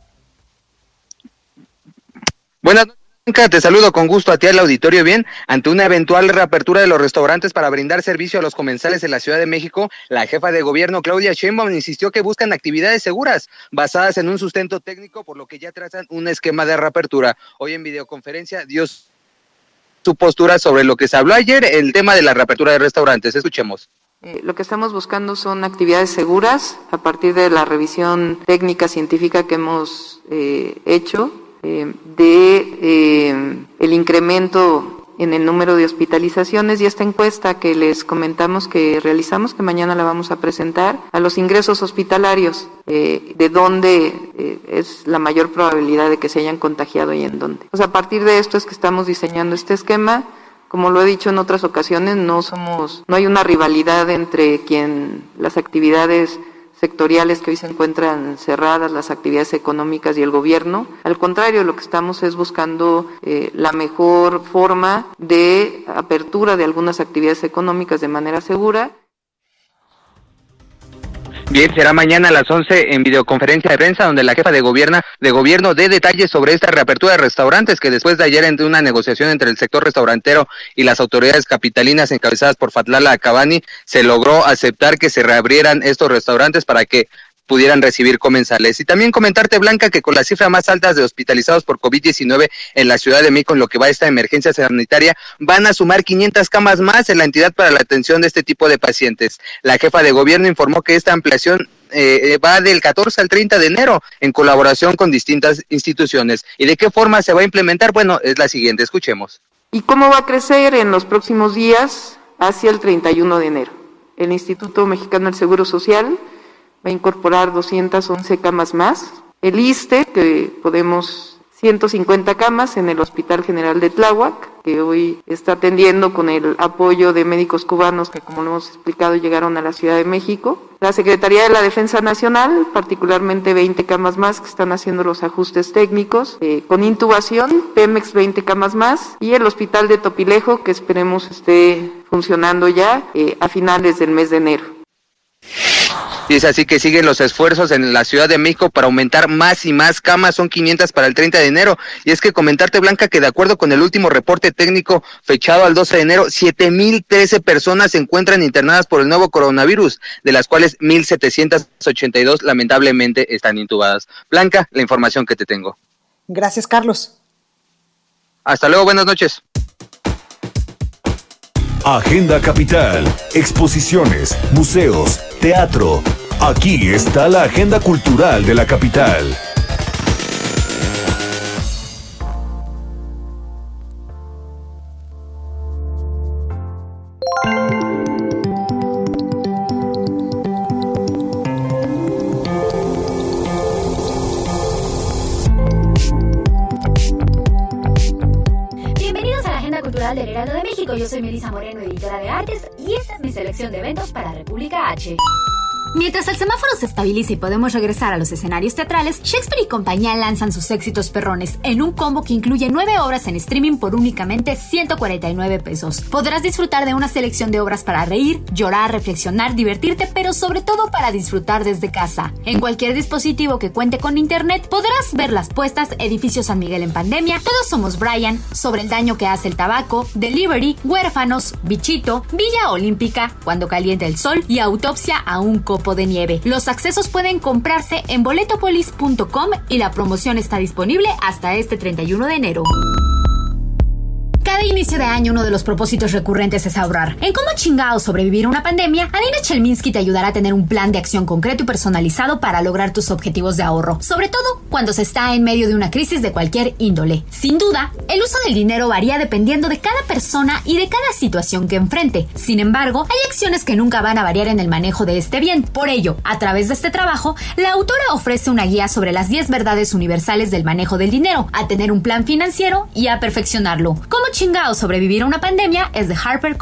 Buenas noches. Te saludo con gusto a ti al auditorio. Bien, ante una eventual reapertura de los restaurantes para brindar servicio a los comensales en la Ciudad de México, la jefa de gobierno Claudia Sheinbaum insistió que buscan actividades seguras basadas en un sustento técnico, por lo que ya trazan un esquema de reapertura. Hoy en videoconferencia dio su postura sobre lo que se habló ayer, el tema de la reapertura de restaurantes. Escuchemos. Eh, lo que estamos buscando son actividades seguras a partir de la revisión técnica científica que hemos eh, hecho eh, de eh, el incremento en el número de hospitalizaciones y esta encuesta que les comentamos que realizamos, que mañana la vamos a presentar, a los ingresos hospitalarios, eh, de dónde eh, es la mayor probabilidad de que se hayan contagiado y en dónde. Pues a partir de esto es que estamos diseñando este esquema. Como lo he dicho en otras ocasiones, no somos, no hay una rivalidad entre quien las actividades sectoriales que hoy se encuentran cerradas, las actividades económicas y el gobierno. Al contrario, lo que estamos es buscando eh, la mejor forma de apertura de algunas actividades económicas de manera segura Bien, será mañana a las 11 en videoconferencia de prensa donde la jefa de gobierno, de gobierno dé detalles sobre esta reapertura de restaurantes que después de ayer entre una negociación entre el sector restaurantero y las autoridades capitalinas encabezadas por Fatlala Cabani se logró aceptar que se reabrieran estos restaurantes para que pudieran recibir comensales. Y también comentarte, Blanca, que con la cifra más altas de hospitalizados por COVID-19 en la Ciudad de México, en lo que va esta emergencia sanitaria, van a sumar 500 camas más en la entidad para la atención de este tipo de pacientes. La jefa de gobierno informó que esta ampliación eh, va del 14 al 30 de enero en colaboración con distintas instituciones. ¿Y de qué forma se va a implementar? Bueno, es la siguiente, escuchemos. ¿Y cómo va a crecer en los próximos días hacia el 31 de enero? El Instituto Mexicano del Seguro Social va a incorporar 211 camas más. El ISTE, que podemos 150 camas en el Hospital General de Tláhuac, que hoy está atendiendo con el apoyo de médicos cubanos que, como lo hemos explicado, llegaron a la Ciudad de México. La Secretaría de la Defensa Nacional, particularmente 20 camas más que están haciendo los ajustes técnicos, eh, con intubación, Pemex 20 camas más, y el Hospital de Topilejo, que esperemos esté funcionando ya eh, a finales del mes de enero. Y es así que siguen los esfuerzos en la Ciudad de México para aumentar más y más camas, son 500 para el 30 de enero. Y es que comentarte, Blanca, que de acuerdo con el último reporte técnico fechado al 12 de enero, 7.013 personas se encuentran internadas por el nuevo coronavirus, de las cuales 1.782 lamentablemente están intubadas. Blanca, la información que te tengo. Gracias, Carlos. Hasta luego, buenas noches. Agenda Capital, exposiciones, museos, teatro. Aquí está la agenda cultural de la capital. Yo soy Melissa Moreno, editora de artes, y esta es mi selección de eventos para República H. Mientras el semáforo se estabiliza y podemos regresar a los escenarios teatrales, Shakespeare y compañía lanzan sus éxitos perrones en un combo que incluye 9 obras en streaming por únicamente 149 pesos. Podrás disfrutar de una selección de obras para reír, llorar, reflexionar, divertirte, pero sobre todo para disfrutar desde casa. En cualquier dispositivo que cuente con internet podrás ver las puestas Edificio San Miguel en pandemia, Todos somos Brian, sobre el daño que hace el tabaco, Delivery, Huérfanos, Bichito, Villa Olímpica, Cuando calienta el sol y Autopsia a un copo de nieve. Los accesos pueden comprarse en boletopolis.com y la promoción está disponible hasta este 31 de enero. Cada inicio de año uno de los propósitos recurrentes es ahorrar. En cómo chingado sobrevivir a una pandemia, Alina Chelminsky te ayudará a tener un plan de acción concreto y personalizado para lograr tus objetivos de ahorro, sobre todo cuando se está en medio de una crisis de cualquier índole. Sin duda, el uso del dinero varía dependiendo de cada persona y de cada situación que enfrente. Sin embargo, hay acciones que nunca van a variar en el manejo de este bien. Por ello, a través de este trabajo, la autora ofrece una guía sobre las 10 verdades universales del manejo del dinero, a tener un plan financiero y a perfeccionarlo. ¿Cómo chingado sobrevivir a una pandemia es de Harper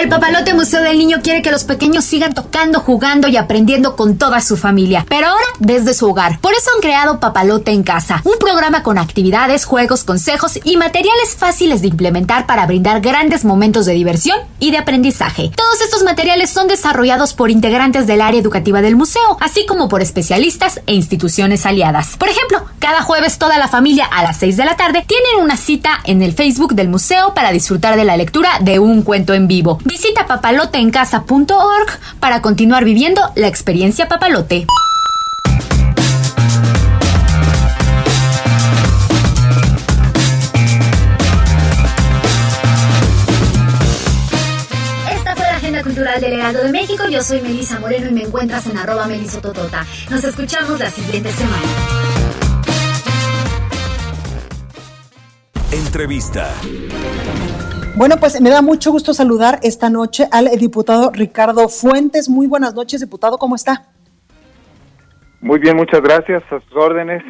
El Papalote Museo del Niño quiere que los pequeños sigan tocando, jugando y aprendiendo con toda su familia, pero ahora desde su hogar. Por eso han creado Papalote en Casa, un programa con actividades, juegos, consejos y materiales fáciles de implementar para brindar grandes momentos de diversión y de aprendizaje. Todos estos materiales son desarrollados por integrantes del área educativa del museo, así como por especialistas e instituciones aliadas. Por ejemplo, cada jueves toda la familia a las 6 de la tarde tienen una cita en el Facebook del museo para disfrutar de la lectura de un cuento en vivo. Visita papaloteencasa.org para continuar viviendo la experiencia papalote. Esta fue la agenda cultural Cultural del Heraldo de México. Yo soy Melisa Moreno y me encuentras en arroba melisototota. Nos escuchamos la siguiente semana. Entrevista. Bueno, pues me da mucho gusto saludar esta noche al diputado Ricardo Fuentes. Muy buenas noches, diputado, ¿cómo está? Muy bien, muchas gracias a sus órdenes.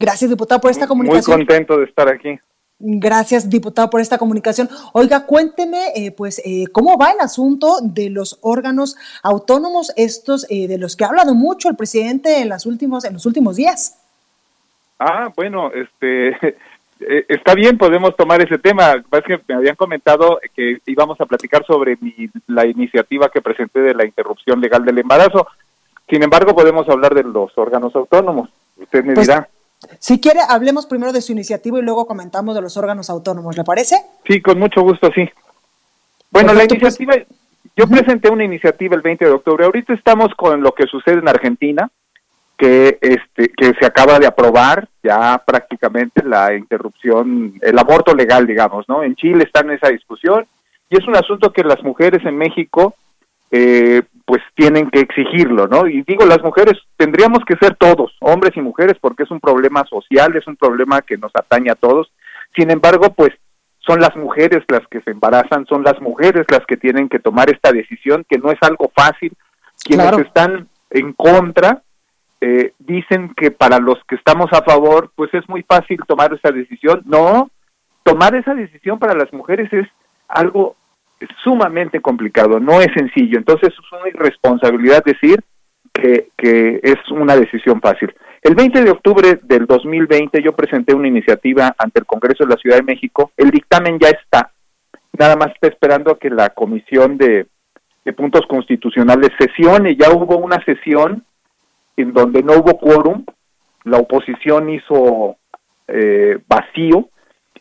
Gracias, diputado, por esta comunicación. Muy contento de estar aquí. Gracias, diputado, por esta comunicación. Oiga, cuénteme, eh, pues, eh, cómo va el asunto de los órganos autónomos, estos eh, de los que ha hablado mucho el presidente en, las últimos, en los últimos días. Ah, bueno, este, está bien, podemos tomar ese tema. Es que me habían comentado que íbamos a platicar sobre la iniciativa que presenté de la interrupción legal del embarazo. Sin embargo, podemos hablar de los órganos autónomos. Usted me Pues, dirá. Si quiere, hablemos primero de su iniciativa y luego comentamos de los órganos autónomos, ¿le parece? Sí, con mucho gusto, sí. Bueno, Perfecto, la iniciativa, yo presenté una iniciativa el 20 de octubre. Ahorita estamos con lo que sucede en Argentina, que este que se acaba de aprobar ya prácticamente la interrupción, el aborto legal, digamos, ¿no? En Chile está en esa discusión y es un asunto que las mujeres en México eh, pues tienen que exigirlo, ¿no? Y digo, las mujeres tendríamos que ser todos, hombres y mujeres, porque es un problema social, es un problema que nos atañe a todos. Sin embargo, pues son las mujeres las que se embarazan, son las mujeres las que tienen que tomar esta decisión, que no es algo fácil. Quienes Claro. están en contra eh, dicen que para los que estamos a favor, pues es muy fácil tomar esa decisión. No, tomar esa decisión para las mujeres es algo sumamente complicado, no es sencillo. Entonces es una irresponsabilidad decir que, es una decisión fácil. El 20 de octubre del 2020 yo presenté una iniciativa ante el Congreso de la Ciudad de México. El dictamen ya está. Nada más está esperando a que la Comisión de Puntos Constitucionales sesione. Ya hubo una sesión en donde no hubo quórum. La oposición hizo eh, vacío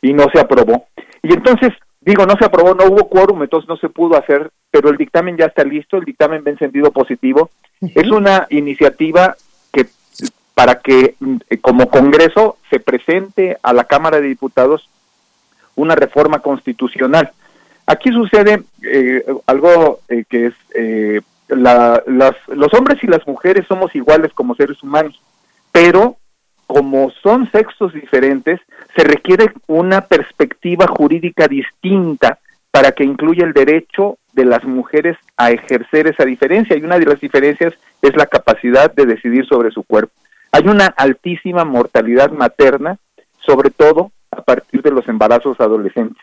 y no se aprobó. Y entonces, digo, no se aprobó, no hubo quórum, entonces no se pudo hacer, pero el dictamen ya está listo, el dictamen va en sentido positivo. Es una iniciativa que para que eh, como Congreso se presente a la Cámara de Diputados una reforma constitucional. Aquí sucede eh, algo eh, que es eh, la- las- los hombres y las mujeres somos iguales como seres humanos, pero como son sexos diferentes, se requiere una perspectiva jurídica distinta para que incluya el derecho de las mujeres a ejercer esa diferencia. Y una de las diferencias es la capacidad de decidir sobre su cuerpo. Hay una altísima mortalidad materna, sobre todo a partir de los embarazos adolescentes.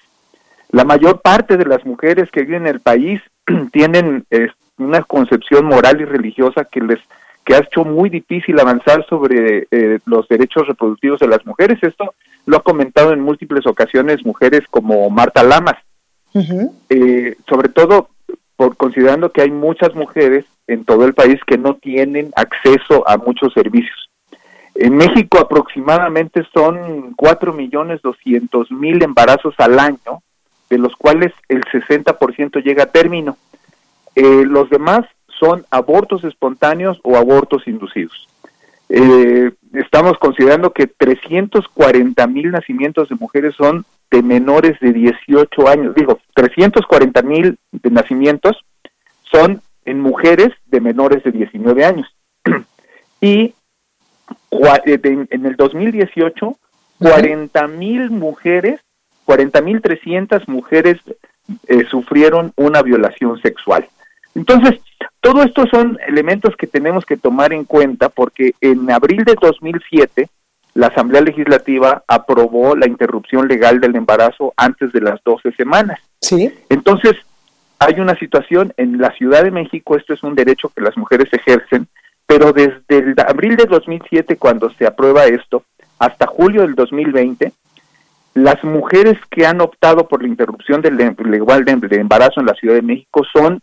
La mayor parte de las mujeres que viven en el país tienen eh, una concepción moral y religiosa que les que ha hecho muy difícil avanzar sobre eh, los derechos reproductivos de las mujeres. Esto lo ha comentado en múltiples ocasiones mujeres como Marta Lamas, eh, sobre todo por considerando que hay muchas mujeres en todo el país que no tienen acceso a muchos servicios. En México aproximadamente son cuatro millones doscientos mil embarazos al año, de los cuales el 60% llega a término. Eh, los demás son abortos espontáneos o abortos inducidos. Eh, estamos considerando que 340 mil nacimientos de mujeres son de menores de 18 años. Digo, 340 mil de nacimientos son en mujeres de menores de 19 años. y eh, en el 2018, 40 mil mujeres, 40 mil 300 mujeres eh, sufrieron una violación sexual. Entonces, todo esto son elementos que tenemos que tomar en cuenta porque en abril de 2007 la Asamblea Legislativa aprobó la interrupción legal del embarazo antes de las 12 semanas. Sí. Entonces, hay una situación en la Ciudad de México, esto es un derecho que las mujeres ejercen, pero desde el abril de 2007, cuando se aprueba esto, hasta julio del 2020, las mujeres que han optado por la interrupción del legal de embarazo en la Ciudad de México son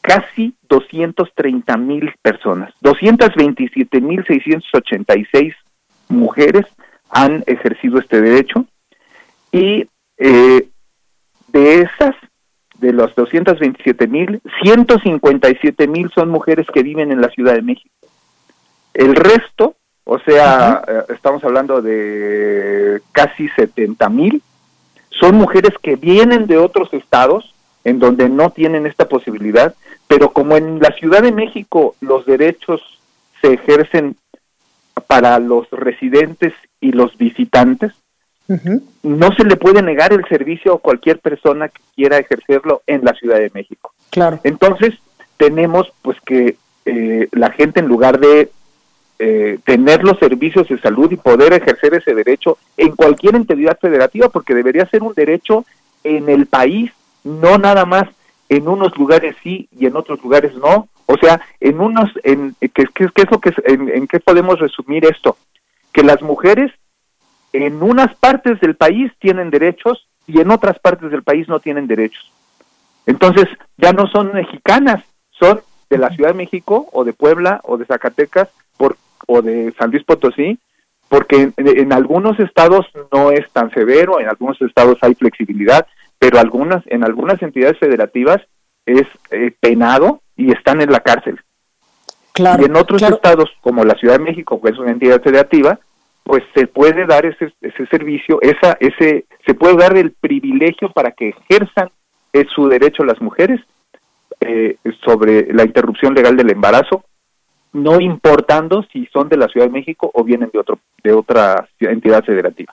casi 230 mil personas. 227 mil 686 mujeres han ejercido este derecho y eh, de esas, de los 227 mil, 157 mil son mujeres que viven en la Ciudad de México. El resto, o sea, eh, estamos hablando de casi 70 mil, son mujeres que vienen de otros estados en donde no tienen esta posibilidad, pero como en la Ciudad de México los derechos se ejercen para los residentes y los visitantes, no se le puede negar el servicio a cualquier persona que quiera ejercerlo en la Ciudad de México. Claro. Entonces, tenemos pues que eh, la gente en lugar de eh, tener los servicios de salud y poder ejercer ese derecho en cualquier entidad federativa, porque debería ser un derecho en el país, no nada más en unos lugares sí y en otros lugares no. O sea, en unos, en, ¿qué, qué, es lo que, en, en qué podemos resumir esto? Que las mujeres en unas partes del país tienen derechos y en otras partes del país no tienen derechos. Entonces, ya no son mexicanas, son de la Ciudad de México o de Puebla o de Zacatecas por, o de San Luis Potosí, porque en, algunos estados no es tan severo, en algunos estados hay flexibilidad, pero algunas en algunas entidades federativas es eh, penado y están en la cárcel. Claro, y en otros estados, como la Ciudad de México, que es una entidad federativa, pues se puede dar ese, ese servicio, esa, ese, se puede dar el privilegio para que ejerzan es su derecho las mujeres eh, sobre la interrupción legal del embarazo, no importando si son de la Ciudad de México o vienen de otro de otra entidad federativa.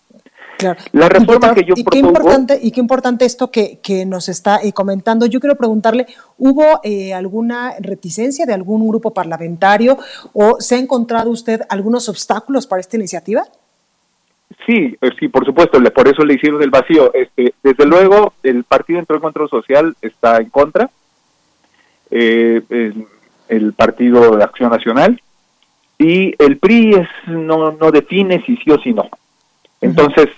La reforma que yo y Qué importante, y qué importante esto que, que nos está eh, comentando. Yo quiero preguntarle, ¿hubo eh, alguna reticencia de algún grupo parlamentario o se ha encontrado usted algunos obstáculos para esta iniciativa? Sí, eh, sí, por supuesto, por eso le hicieron el vacío. Este, desde luego, el Partido Entró Control Social está en contra, eh, el, Partido de Acción Nacional, y el PRI es, no, no define si sí o si no. Entonces,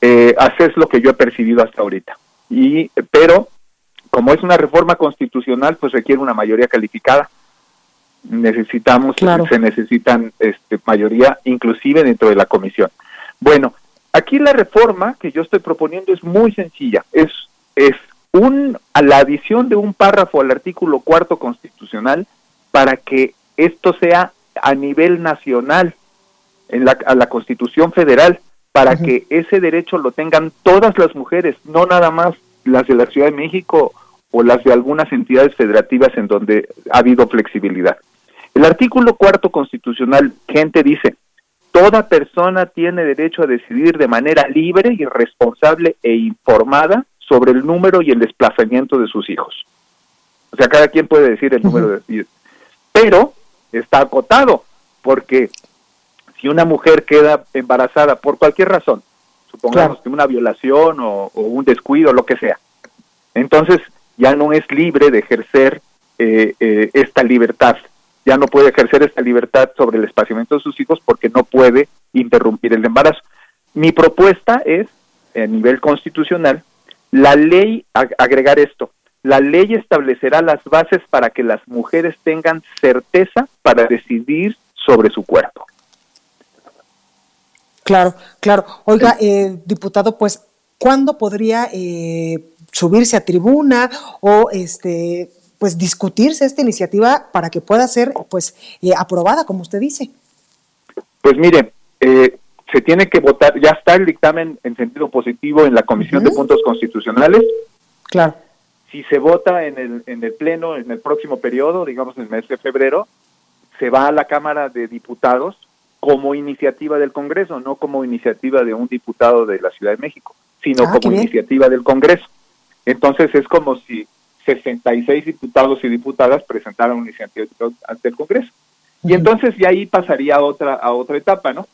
eh, es lo que yo he percibido hasta ahorita. Y, pero, como es una reforma constitucional, pues requiere una mayoría calificada. Necesitamos, se necesitan este, mayoría, inclusive dentro de la comisión. Bueno, aquí la reforma que yo estoy proponiendo es muy sencilla. Es, es un, a la adición de un párrafo al artículo cuarto constitucional para que esto sea a nivel nacional, en la, a la Constitución Federal, para que ese derecho lo tengan todas las mujeres, no nada más las de la Ciudad de México o las de algunas entidades federativas en donde ha habido flexibilidad. El artículo cuarto constitucional, gente dice, Toda persona tiene derecho a decidir de manera libre y responsable e informada sobre el número y el desplazamiento de sus hijos. O sea, cada quien puede decir el número de. Pero está acotado, porque si una mujer queda embarazada por cualquier razón, supongamos que una violación o, un descuido, lo que sea, entonces ya no es libre de ejercer eh, eh, esta libertad ya no puede ejercer esta libertad sobre el espaciamiento de sus hijos porque no puede interrumpir el embarazo. Mi propuesta es, a nivel constitucional, la ley, agregar esto, la ley establecerá las bases para que las mujeres tengan certeza para decidir sobre su cuerpo. Claro, claro. Oiga, eh, diputado, pues, ¿cuándo podría eh, subirse a tribuna o este pues discutirse esta iniciativa para que pueda ser pues eh, aprobada, como usted dice. Pues mire, eh, se tiene que votar, ya está el dictamen en sentido positivo en la Comisión de Puntos Constitucionales. Claro. Si se vota en el, en el Pleno en el próximo periodo, digamos en el mes de febrero, se va a la Cámara de Diputados como iniciativa del Congreso, no como iniciativa de un diputado de la Ciudad de México, sino ah, como iniciativa del Congreso. Entonces es como si 66 diputados y diputadas presentaron una iniciativa ante el Congreso. Y entonces ya ahí pasaría a otra, a otra etapa, ¿no?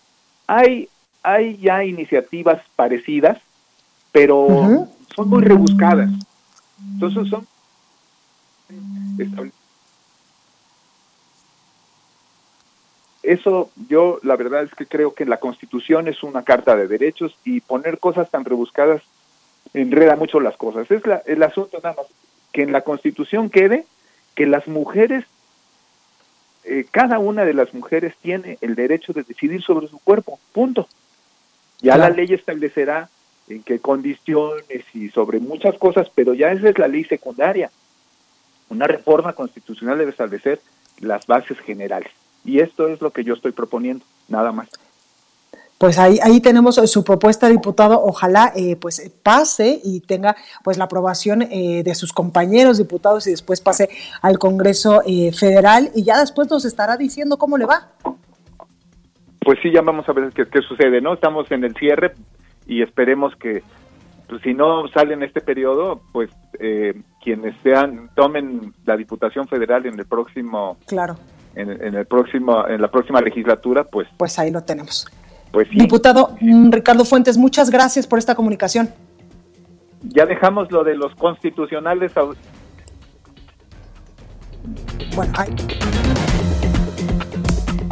Hay, hay ya iniciativas parecidas, pero son muy rebuscadas. Entonces son eso yo la verdad es que creo que la constitución es una carta de derechos y poner cosas tan rebuscadas enreda mucho las cosas. Es la, el asunto nada más que en la Constitución quede que las mujeres, eh, cada una de las mujeres tiene el derecho de decidir sobre su cuerpo, punto. Ya la ley establecerá en qué condiciones y sobre muchas cosas, pero ya esa es la ley secundaria. Una reforma constitucional debe establecer las bases generales. Y esto es lo que yo estoy proponiendo, nada más. pues ahí, ahí tenemos su propuesta, diputado. Ojalá eh, pues pase y tenga pues la aprobación eh, de sus compañeros diputados y después pase al Congreso eh, Federal y ya después nos estará diciendo cómo le va. Pues sí, ya vamos a ver qué, qué sucede, ¿no? Estamos en el cierre y esperemos que pues, si no sale en este periodo, pues quienes sean tomen la Diputación Federal en el próximo claro en, en el próximo en la próxima legislatura, pues pues ahí lo tenemos. Pues Diputado mm, Ricardo Fuentes, muchas gracias por esta comunicación. Ya dejamos lo de los constitucionales. Bueno,